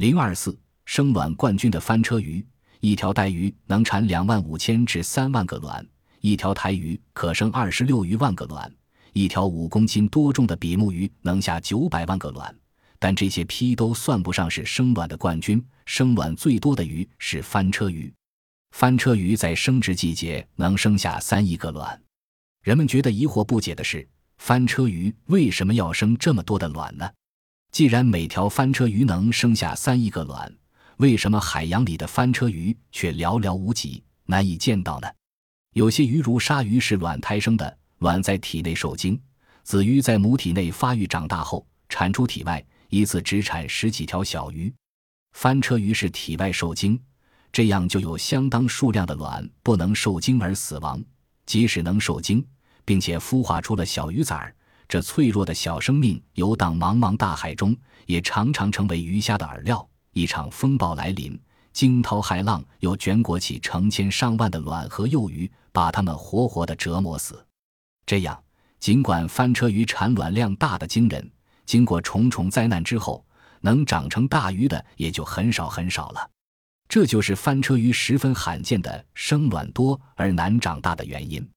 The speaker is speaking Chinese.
零二四生卵冠军的翻车鱼，一条带鱼能产两万五千至三万个卵，一条台鱼可生二十六余万个卵，一条五公斤多重的比目鱼能下九百万个卵。但这些批都算不上是生卵的冠军，生卵最多的鱼是翻车鱼。翻车鱼在生殖季节能生下三亿个卵。人们觉得疑惑不解的是，翻车鱼为什么要生这么多的卵呢？既然每条翻车鱼能生下三亿个卵，为什么海洋里的翻车鱼却寥寥无几，难以见到呢？有些鱼如鲨鱼是卵胎生的，卵在体内受精，子鱼在母体内发育长大后产出体外，一次只产十几条小鱼。翻车鱼是体外受精，这样就有相当数量的卵不能受精而死亡，即使能受精，并且孵化出了小鱼崽儿。这脆弱的小生命游荡茫茫大海中，也常常成为鱼虾的饵料。一场风暴来临，惊涛骇浪又卷裹起成千上万的卵和幼鱼，把它们活活的折磨死。这样，尽管翻车鱼产卵量大的惊人，经过重重灾难之后，能长成大鱼的也就很少很少了。这就是翻车鱼十分罕见的生卵多而难长大的原因。